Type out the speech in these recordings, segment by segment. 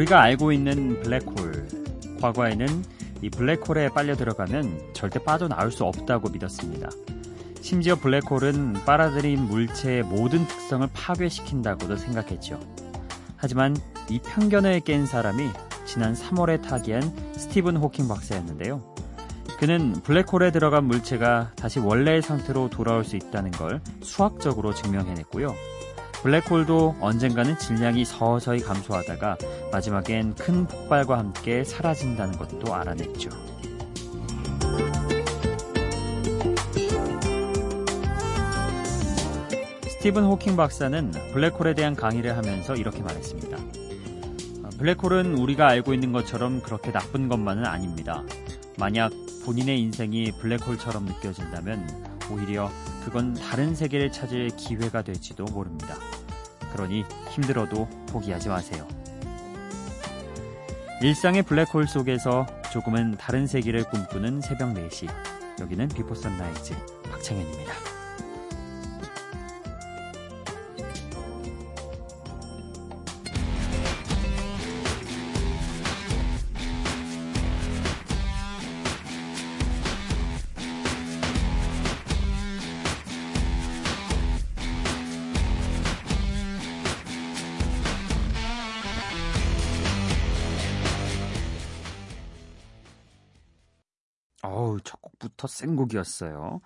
우리가 알고 있는 블랙홀. 과거에는 이 블랙홀에 빨려 들어가면 절대 빠져나올 수 없다고 믿었습니다. 심지어 블랙홀은 빨아들인 물체의 모든 특성을 파괴시킨다고도 생각했죠. 하지만 이 편견을 깬 사람이 지난 3월에 타기한 스티븐 호킹 박사였는데요. 그는 블랙홀에 들어간 물체가 다시 원래의 상태로 돌아올 수 있다는 걸 수학적으로 증명해냈고요. 블랙홀도 언젠가는 질량이 서서히 감소하다가 마지막엔 큰 폭발과 함께 사라진다는 것도 알아냈죠. 스티븐 호킹 박사는 블랙홀에 대한 강의를 하면서 이렇게 말했습니다. 블랙홀은 우리가 알고 있는 것처럼 그렇게 나쁜 것만은 아닙니다. 만약 본인의 인생이 블랙홀처럼 느껴진다면 오히려 그건 다른 세계를 찾을 기회가 될지도 모릅니다. 그러니 힘들어도 포기하지 마세요. 일상의 블랙홀 속에서 조금은 다른 세계를 꿈꾸는 새벽 4시. 여기는 Before Sunrise 박창현입니다. 곡이었어요.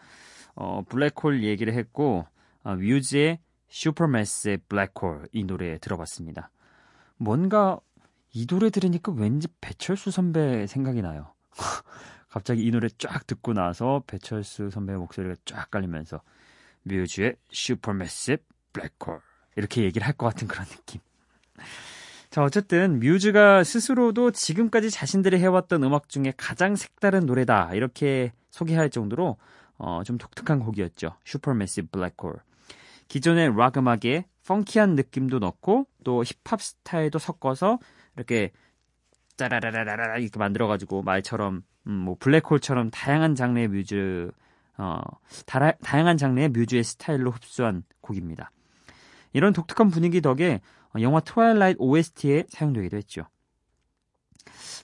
어, 블랙홀 얘기를 했고, 어, 뮤즈의 Supermassive Black Hole 이 노래 들어봤습니다. 뭔가 이 노래 들으니까 왠지 배철수 선배 생각이 나요. 갑자기 이 노래 쫙 듣고 나서 배철수 선배의 목소리가 쫙 깔리면서 뮤즈의 Supermassive Black Hole 이렇게 얘기를 할 것 같은 그런 느낌. 자, 어쨌든 뮤즈가 스스로도 지금까지 자신들이 해왔던 음악 중에 가장 색다른 노래다 이렇게 소개할 정도로 어, 좀 독특한 곡이었죠. Supermassive Black Hole. 기존의 락 음악에 펑키한 느낌도 넣고 또 힙합 스타일도 섞어서 이렇게 짜라라라라 이렇게 만들어가지고 말처럼 음, 뭐 블랙홀처럼 다양한 장르의 뮤즈 어, 다라, 다양한 장르의 뮤즈의 스타일로 흡수한 곡입니다. 이런 독특한 분위기 덕에 어, 영화 트와일라이트 OST에 사용되기도 했죠.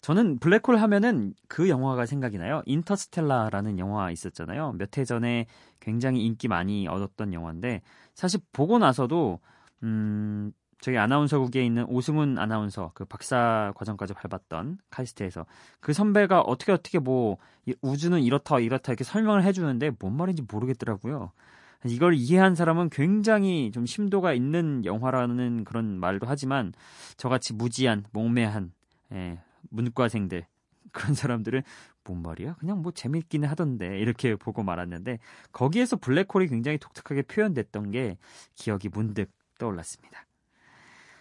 저는 블랙홀 하면은 그 영화가 생각이 나요. 인터스텔라라는 영화 있었잖아요. 몇 해 전에 굉장히 인기 많이 얻었던 영화인데 사실 보고 나서도 음 저희 아나운서국에 있는 오승훈 아나운서 그 박사 과정까지 밟았던 카이스트에서 그 선배가 어떻게 어떻게 뭐 우주는 이렇다 이렇다 이렇게 설명을 해주는데 뭔 말인지 모르겠더라고요. 이걸 이해한 사람은 굉장히 좀 심도가 있는 영화라는 그런 말도 하지만 저같이 무지한 몽매한 예, 문과생들 그런 사람들은 뭔 말이야? 그냥 뭐 재밌기는 하던데 이렇게 보고 말았는데 거기에서 블랙홀이 굉장히 독특하게 표현됐던 게 기억이 문득 떠올랐습니다.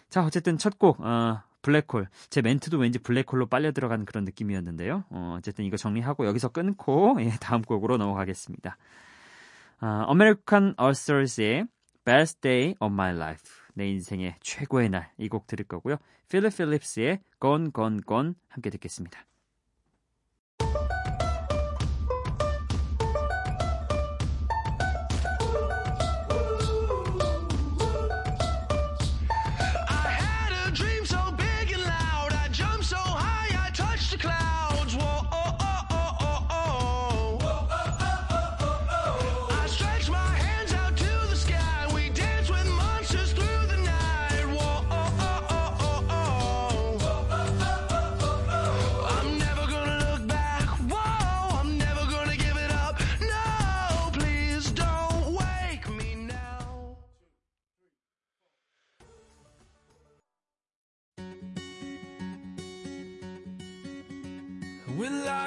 자 어쨌든 첫곡 어, 블랙홀 제 멘트도 왠지 블랙홀로 빨려 들어가는 그런 느낌이었는데요. 어, 어쨌든 이거 정리하고 여기서 끊고 예, 다음 곡으로 넘어가겠습니다. 아, American Authors의 Best Day of My Life 내 인생의 최고의 날 이 곡 들을 거고요. 필립 필립스의 Gone Gone Gone 함께 듣겠습니다.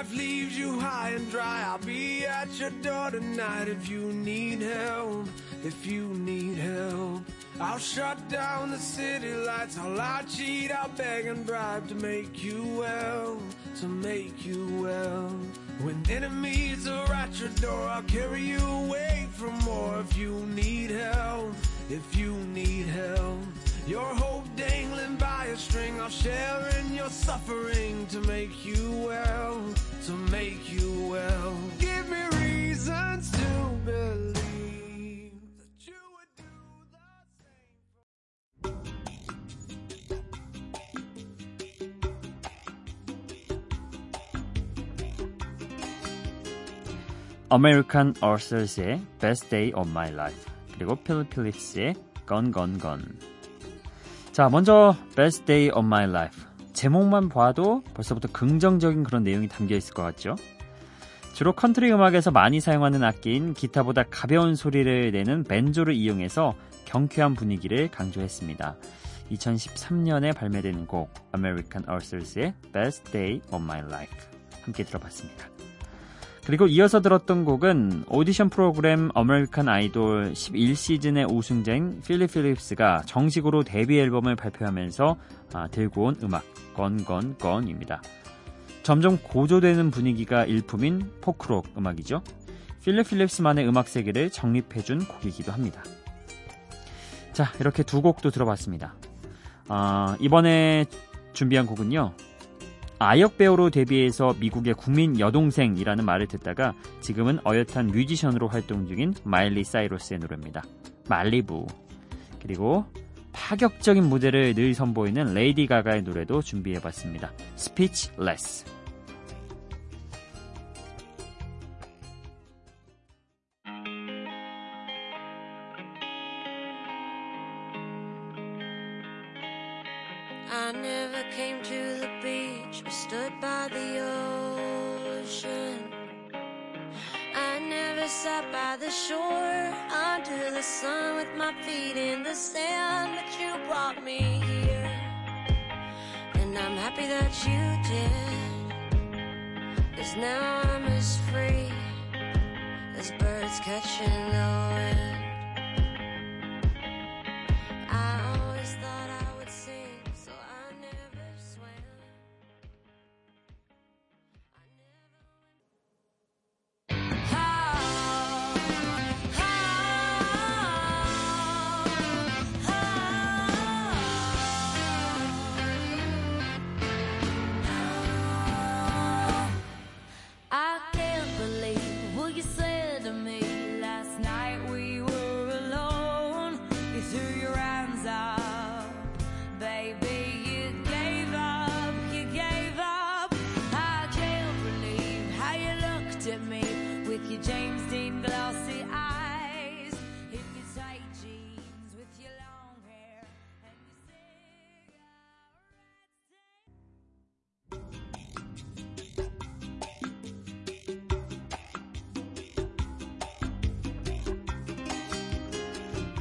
Life leaves you high and dry, I'll be at your door tonight if you need help. If you need help, I'll shut down the city lights. I'll lie, cheat, I'll beg and bribe to make you well, to make you well. When enemies are at your door, I'll carry you away from more. If you need help, if you need help. Your hope dangling by a string of sharing your suffering to make you well, to make you well. Give me reasons to believe that you would do the same. American Authors의 Best Day of My Life 그리고 필리필립스의 Gone Gone Gone 자 먼저 Best Day of My Life 제목만 봐도 벌써부터 긍정적인 그런 내용이 담겨 있을 것 같죠? 주로 컨트리 음악에서 많이 사용하는 악기인 기타보다 가벼운 소리를 내는 밴조를 이용해서 경쾌한 분위기를 강조했습니다. 2013년에 발매된 곡 American Authors의 Best Day of My Life 함께 들어봤습니다. 그리고 이어서 들었던 곡은 오디션 프로그램 American Idol 11시즌의 우승자인 필립 필립스가 정식으로 데뷔 앨범을 발표하면서 아, 들고 온 음악 건건건입니다. 점점 고조되는 분위기가 일품인 포크록 음악이죠. 필립 필립스만의 음악 세계를 정립해준 곡이기도 합니다. 자, 이렇게 두 곡도 들어봤습니다. 아, 이번에 준비한 곡은요. 아역 배우로 데뷔해서 미국의 국민 여동생이라는 말을 듣다가 지금은 어엿한 뮤지션으로 활동 중인 마일리 사이러스의 노래입니다. 말리부. 그리고 파격적인 무대를 늘 선보이는 레이디 가가의 노래도 준비해봤습니다. Speechless. I never came to the beach or stood by the ocean. I never sat by the shore under the sun with my feet in the sand, but you brought me here. And I'm happy that you did. Cause now I'm as free as birds catching the wind.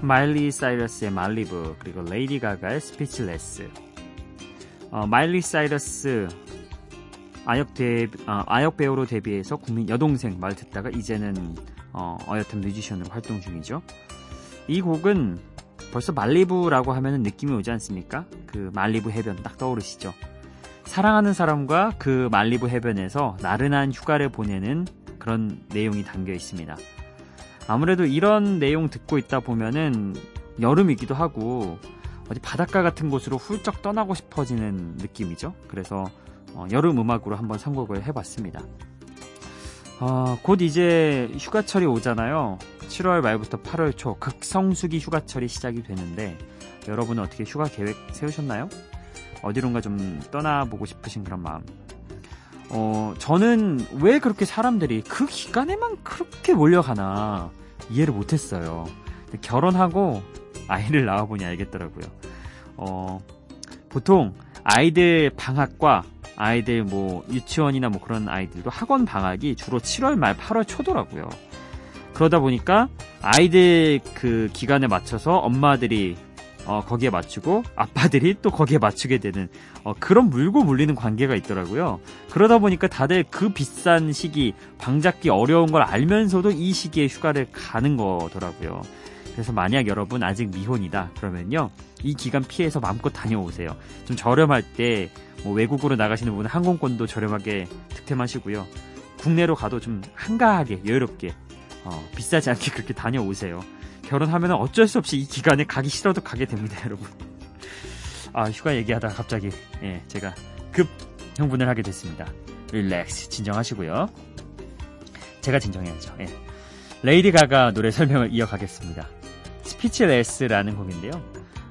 마일리 사이러스의 Malibu 그리고 레이디 가가의 Speechless. 어, 마일리 사이러스 아역, 데, 어, 아역 배우로 데뷔해서 국민 여동생 말 듣다가 이제는 어, 어엿한 뮤지션으로 활동 중이죠. 이 곡은 벌써 Malibu라고 하면 느낌이 오지 않습니까? 그 말리부 해변 딱 떠오르시죠? 사랑하는 사람과 그 말리부 해변에서 나른한 휴가를 보내는 그런 내용이 담겨 있습니다 아무래도 이런 내용 듣고 있다 보면은 여름이기도 하고 어디 바닷가 같은 곳으로 훌쩍 떠나고 싶어지는 느낌이죠. 그래서 어, 여름 음악으로 한번 선곡을 해봤습니다. 어, 곧 이제 휴가철이 오잖아요. 7월 말부터 8월 초 극성수기 휴가철이 시작이 되는데 여러분은 어떻게 휴가 계획 세우셨나요? 어디론가 좀 떠나보고 싶으신 그런 마음 어, 저는 왜 그렇게 사람들이 그 기간에만 그렇게 몰려가나 이해를 못했어요. 결혼하고 아이를 낳아보니 알겠더라고요. 어, 보통 아이들 방학과 아이들 뭐 유치원이나 뭐 그런 아이들도 학원 방학이 주로 7월 말 8월 초더라고요. 그러다 보니까 아이들 그 기간에 맞춰서 엄마들이 어, 거기에 맞추고 아빠들이 또 거기에 맞추게 되는 어, 그런 물고 물리는 관계가 있더라고요. 그러다 보니까 다들 그 비싼 시기 방 잡기 어려운 걸 알면서도 이 시기에 휴가를 가는 거더라고요. 그래서 만약 여러분 아직 미혼이다 그러면요 이 기간 피해서 마음껏 다녀오세요. 좀 저렴할 때 뭐 외국으로 나가시는 분은 항공권도 저렴하게 득템하시고요. 국내로 가도 좀 한가하게 여유롭게 어, 비싸지 않게 그렇게 다녀오세요. 결혼하면 어쩔 수 없이 이 기간에 가기 싫어도 가게 됩니다, 여러분. 아, 휴가 얘기하다가 갑자기, 예, 제가 급 흥분을 하게 됐습니다. relax, 진정하시고요. 제가 진정해야죠. 예. 레이디 가가 노래 설명을 이어가겠습니다. Speechless라는 곡인데요.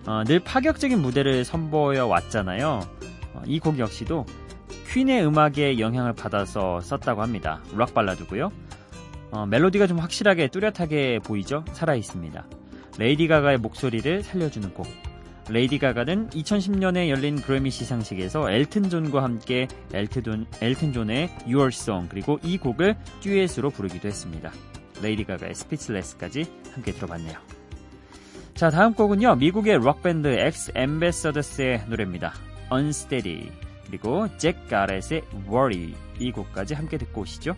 어, 늘 파격적인 무대를 선보여 왔잖아요. 어, 이 곡 역시도 퀸의 음악에 영향을 받아서 썼다고 합니다. 락 발라드고요. 어, 멜로디가 좀 확실하게 뚜렷하게 보이죠? 살아있습니다. 레이디 가가의 목소리를 살려주는 곡. 레이디 가가는 2010년에 열린 그래미 시상식에서 엘튼 존과 함께 엘튼, 존, 엘튼 존의 Your Song 그리고 이 곡을 듀엣으로 부르기도 했습니다. 레이디 가가의 Speechless까지 함께 들어봤네요. 자 다음 곡은요 미국의 록밴드 X Ambassadors의 노래입니다. Unsteady 그리고 잭 가렛의 Worry 이 곡까지 함께 듣고 오시죠.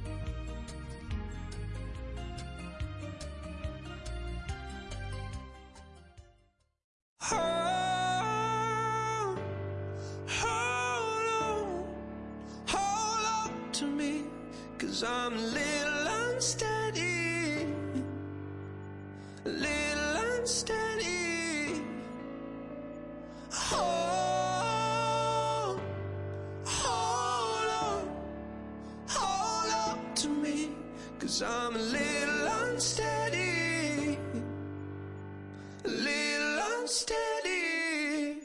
Cause I'm a little unsteady. A little unsteady.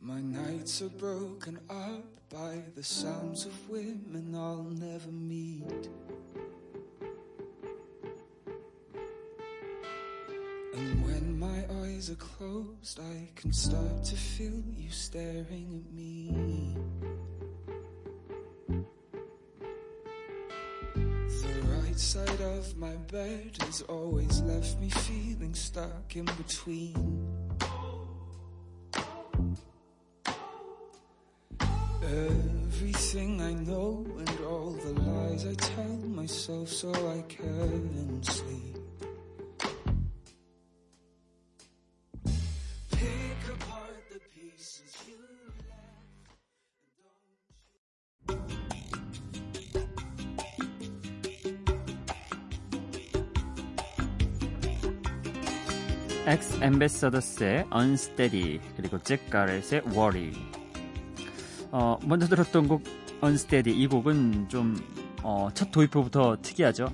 My nights are broken up by the sounds of women I'll never meet. Eyes are closed, I can start to feel you staring at me. The right side of my bed has always left me feeling stuck in between. Everything I know and all the lies I tell myself so I can sleep. 엠베서더스의 Unsteady 그리고 잭 가렛의 Worry. 어, 먼저 들었던 곡 Unsteady 이 곡은 좀첫 어, 도입부부터 특이하죠?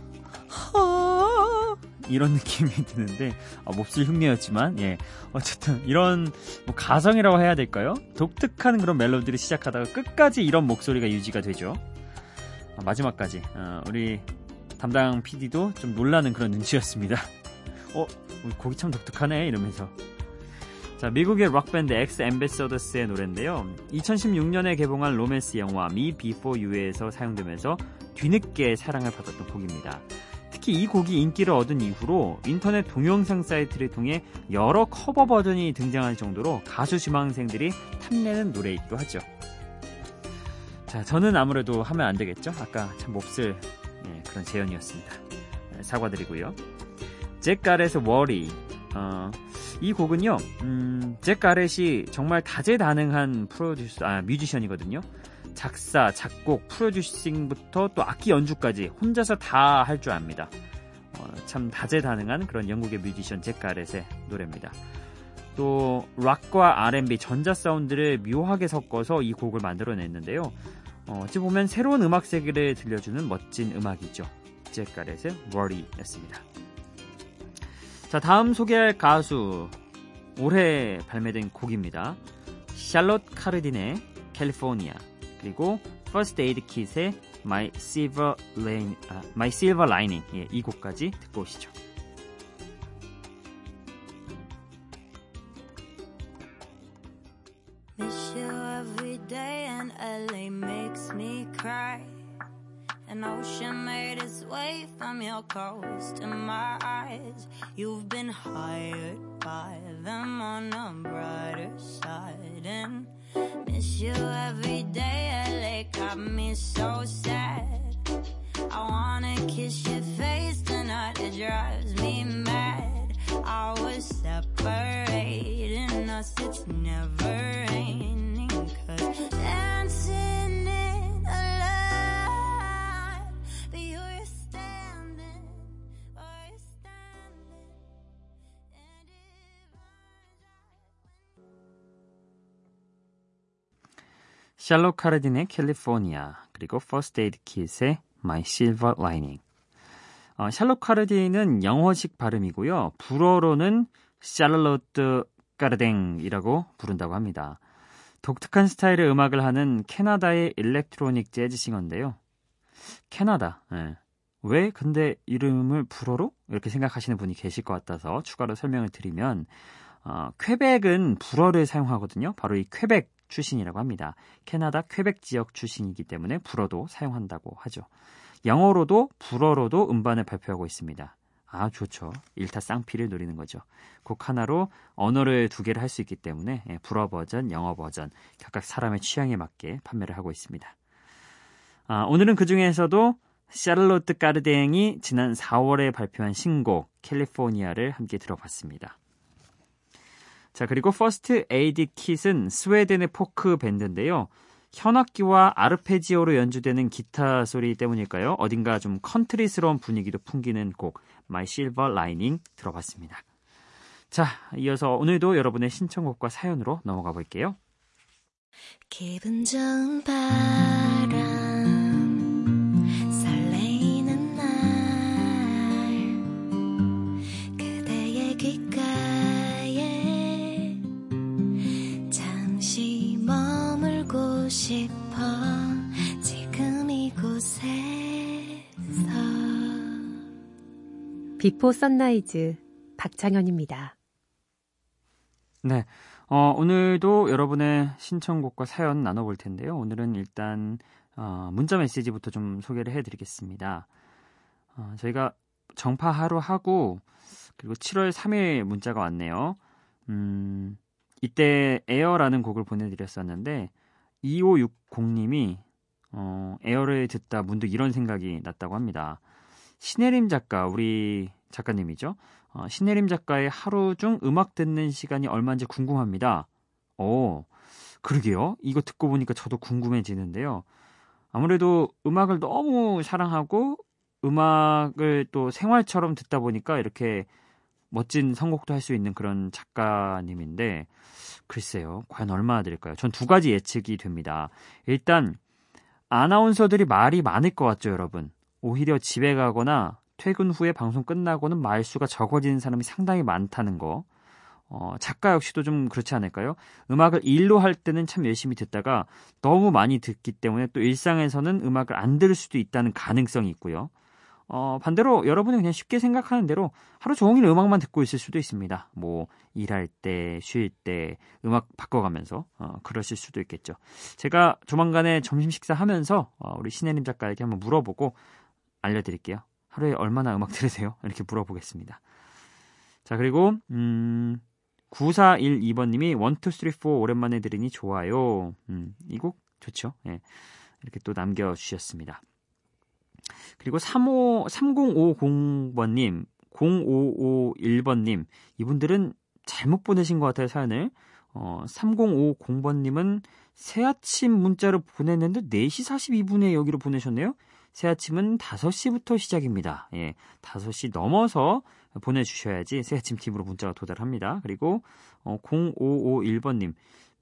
이런 느낌이 드는데 어, 몹시 흉내였지만 예. 어쨌든 이런 뭐 가성이라고 해야 될까요? 독특한 그런 멜로디를 시작하다가 끝까지 이런 목소리가 유지가 되죠. 어, 마지막까지. 어, 우리 담당 PD도 좀 놀라는 그런 눈치였습니다 어 곡이 참 독특하네 이러면서 자, 미국의 록밴드 X Ambassadors의 노래인데요. 2016년에 개봉한 로맨스 영화 Me Before You에서 사용되면서 뒤늦게 사랑을 받았던 곡입니다. 특히 이 곡이 인기를 얻은 이후로 인터넷 동영상 사이트를 통해 여러 커버 버전이 등장할 정도로 가수 지망생들이 탐내는 노래이기도 하죠. 자, 저는 아무래도 하면 안 되겠죠? 아까 참 몹쓸 예, 그런 재연이었습니다. 네, 사과드리고요. 잭 가렛의 워리. 어, 이 곡은요, 음, 잭 가렛이 정말 다재다능한 프로듀서, 아, 뮤지션이거든요. 작사, 작곡, 프로듀싱부터 또 악기 연주까지 혼자서 다 할 줄 압니다. 어, 참 다재다능한 그런 영국의 뮤지션 잭 가렛의 노래입니다. 또 락과 R&B 전자 사운드를 묘하게 섞어서 이 곡을 만들어냈는데요. 어, 어찌 보면 새로운 음악 세계를 들려주는 멋진 음악이죠. 잭 가렛의 Worry였습니다. 자, 다음 소개할 가수 올해 발매된 곡입니다. 샬롯 카르딘의 California 그리고 First Aid Kit의 My Silver Lane, 아, My Silver Lining 예, 이 곡까지 듣고 오시죠. You every day and LA makes me cry. An ocean made its way from your coast to my eyes. You've been hired by them on a brighter side and miss you every day. LA got me so sad. I wanna kiss your 샬롯 카르딘의 California 그리고 First Aid Kit의 Silver Lining 어, 샬롯 카르딘은 영어식 발음이고요. 불어로는 샬롯 카르댕이라고 부른다고 합니다. 독특한 스타일의 음악을 하는 캐나다의 일렉트로닉 재즈 싱어인데요. 캐나다. 예. 왜 근데 이름을 불어로 이렇게 생각하시는 분이 계실 것 같아서 추가로 설명을 드리면 어, 퀘벡은 불어를 사용하거든요. 바로 이 퀘벡 출신이라고 합니다. 캐나다 퀘벡 지역 출신이기 때문에 불어도 사용한다고 하죠. 영어로도 불어로도 음반을 발표하고 있습니다. 아, 좋죠. 일타 쌍피를 노리는 거죠. 곡 하나로 언어를 두 개를 할 수 있기 때문에 예, 불어 버전, 영어 버전 각각 사람의 취향에 맞게 판매를 하고 있습니다. 아, 오늘은 그 중에서도 샤를로트 까르댕이 지난 4월에 발표한 신곡 캘리포니아를 함께 들어봤습니다. 자, 그리고 First Aid Kit은 스웨덴의 포크 밴드인데요. 현악기와 아르페지오로 연주되는 기타 소리 때문일까요? 어딘가 좀 컨트리스러운 분위기도 풍기는 곡 My Silver Lining 들어봤습니다. 자, 이어서 오늘도 여러분의 신청곡과 사연으로 넘어가 볼게요. 기분 좋은 바 비포 선라이즈 박창현입니다. 네. 어, 오늘도 여러분의 신청곡과 사연 나눠볼 텐데요. 오늘은 일단 어, 문자 메시지부터 좀 소개를 해드리겠습니다. 어, 저희가 정파 하루 하고 그리고 7월 3일 문자가 왔네요. 음, 이때 에어라는 곡을 보내드렸었는데 2560님이 어, 에어를 듣다 문득 이런 생각이 났다고 합니다. 신혜림 작가, 우리 작가님이죠. 어, 신혜림 작가의 하루 중 음악 듣는 시간이 얼마인지 궁금합니다. 오, 그러게요. 이거 듣고 보니까 저도 궁금해지는데요. 아무래도 음악을 너무 사랑하고 음악을 또 생활처럼 듣다 보니까 이렇게 멋진 선곡도 할 수 있는 그런 작가님인데 글쎄요. 과연 얼마나 될까요? 전 두 가지 예측이 됩니다. 일단 아나운서들이 말이 많을 것 같죠, 여러분. 오히려 집에 가거나 퇴근 후에 방송 끝나고는 말수가 적어지는 사람이 상당히 많다는 거. 어, 작가 역시도 좀 그렇지 않을까요? 음악을 일로 할 때는 참 열심히 듣다가 너무 많이 듣기 때문에 또 일상에서는 음악을 안 들을 수도 있다는 가능성이 있고요. 어, 반대로 여러분이 그냥 쉽게 생각하는 대로 하루 종일 음악만 듣고 있을 수도 있습니다. 뭐, 일할 때, 쉴 때, 음악 바꿔가면서, 어, 그러실 수도 있겠죠. 제가 조만간에 점심 식사 하면서, 어, 우리 신혜림 작가에게 한번 물어보고 알려드릴게요. 하루에 얼마나 음악 들으세요? 이렇게 물어보겠습니다. 자, 그리고, 음, 9412번님이 1, 2, 3, 4 오랜만에 들으니 좋아요. 음, 이 곡 좋죠? 예. 이렇게 또 남겨주셨습니다. 그리고 35, 3050번님, 0551번님, 이분들은 잘못 보내신 것 같아요, 사연을. 어, 3050번님은 새 아침 문자를 보냈는데 4시 42분에 여기로 보내셨네요. 새 아침은 5시부터 시작입니다. 예, 5시 넘어서 보내주셔야지 새 아침 팀으로 문자가 도달합니다. 그리고 어, 0551번님,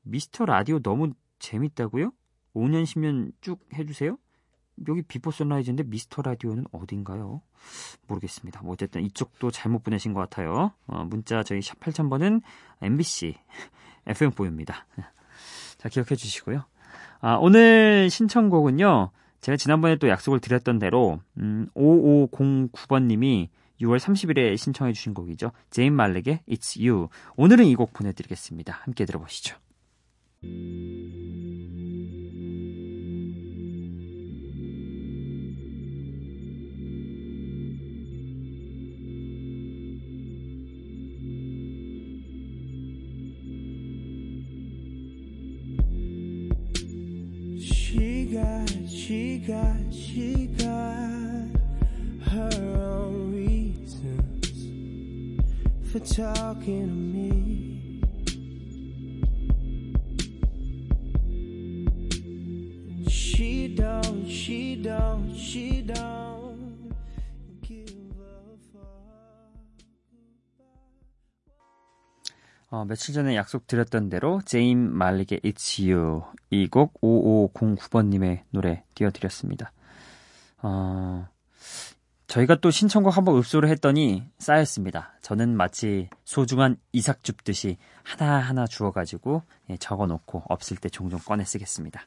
미스터 라디오 너무 재밌다고요? 5년, 10년 쭉 해주세요? 여기 비포 선라이즈인데 미스터 라디오는 어딘가요? 모르겠습니다. 뭐 어쨌든 이쪽도 잘못 보내신 것 같아요. 어, 문자 저희 샵 8000번은 MBC FM4U입니다. 자, 기억해 주시고요. 아, 오늘 신청곡은요. 제가 지난번에 또 약속을 드렸던 대로 음, 5509번님이 6월 30일에 신청해 주신 곡이죠. 제인 말릭의 It's You. 오늘은 이 곡 보내드리겠습니다. 함께 들어보시죠. She got, she got her own reasons for talking to me. 며칠 전에 약속드렸던 대로 제임 말릭의 It's You 이 곡 5509번님의 노래 띄워드렸습니다. 어, 저희가 또 신청곡 한번 읍소를 했더니 쌓였습니다. 저는 마치 소중한 이삭 줍듯이 하나하나 주워가지고 예, 적어놓고 없을 때 종종 꺼내 쓰겠습니다.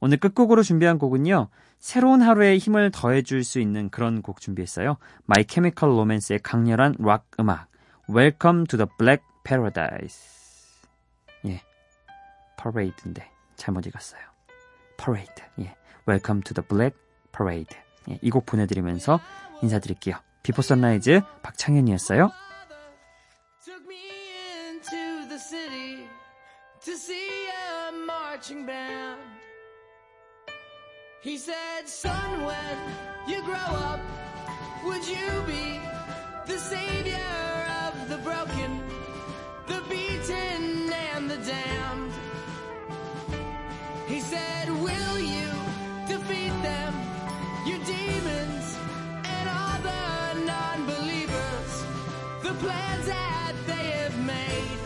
오늘 끝곡으로 준비한 곡은요. 새로운 하루에 힘을 더해줄 수 있는 그런 곡 준비했어요. My Chemical Romance의 강렬한 락 음악 Welcome to the Black Paradise 예, Parade인데 잘못 읽었어요. Parade 예, Welcome to the Black Parade 예, 이 곡 보내드리면서 인사드릴게요. 비포 선라이즈 박창현이었어요. to see a marching band. He said, son, when you grow up, would you be the savior of the broken, the damned. He said, will you defeat them, your demons, and all the non-believers, the plans that they have made?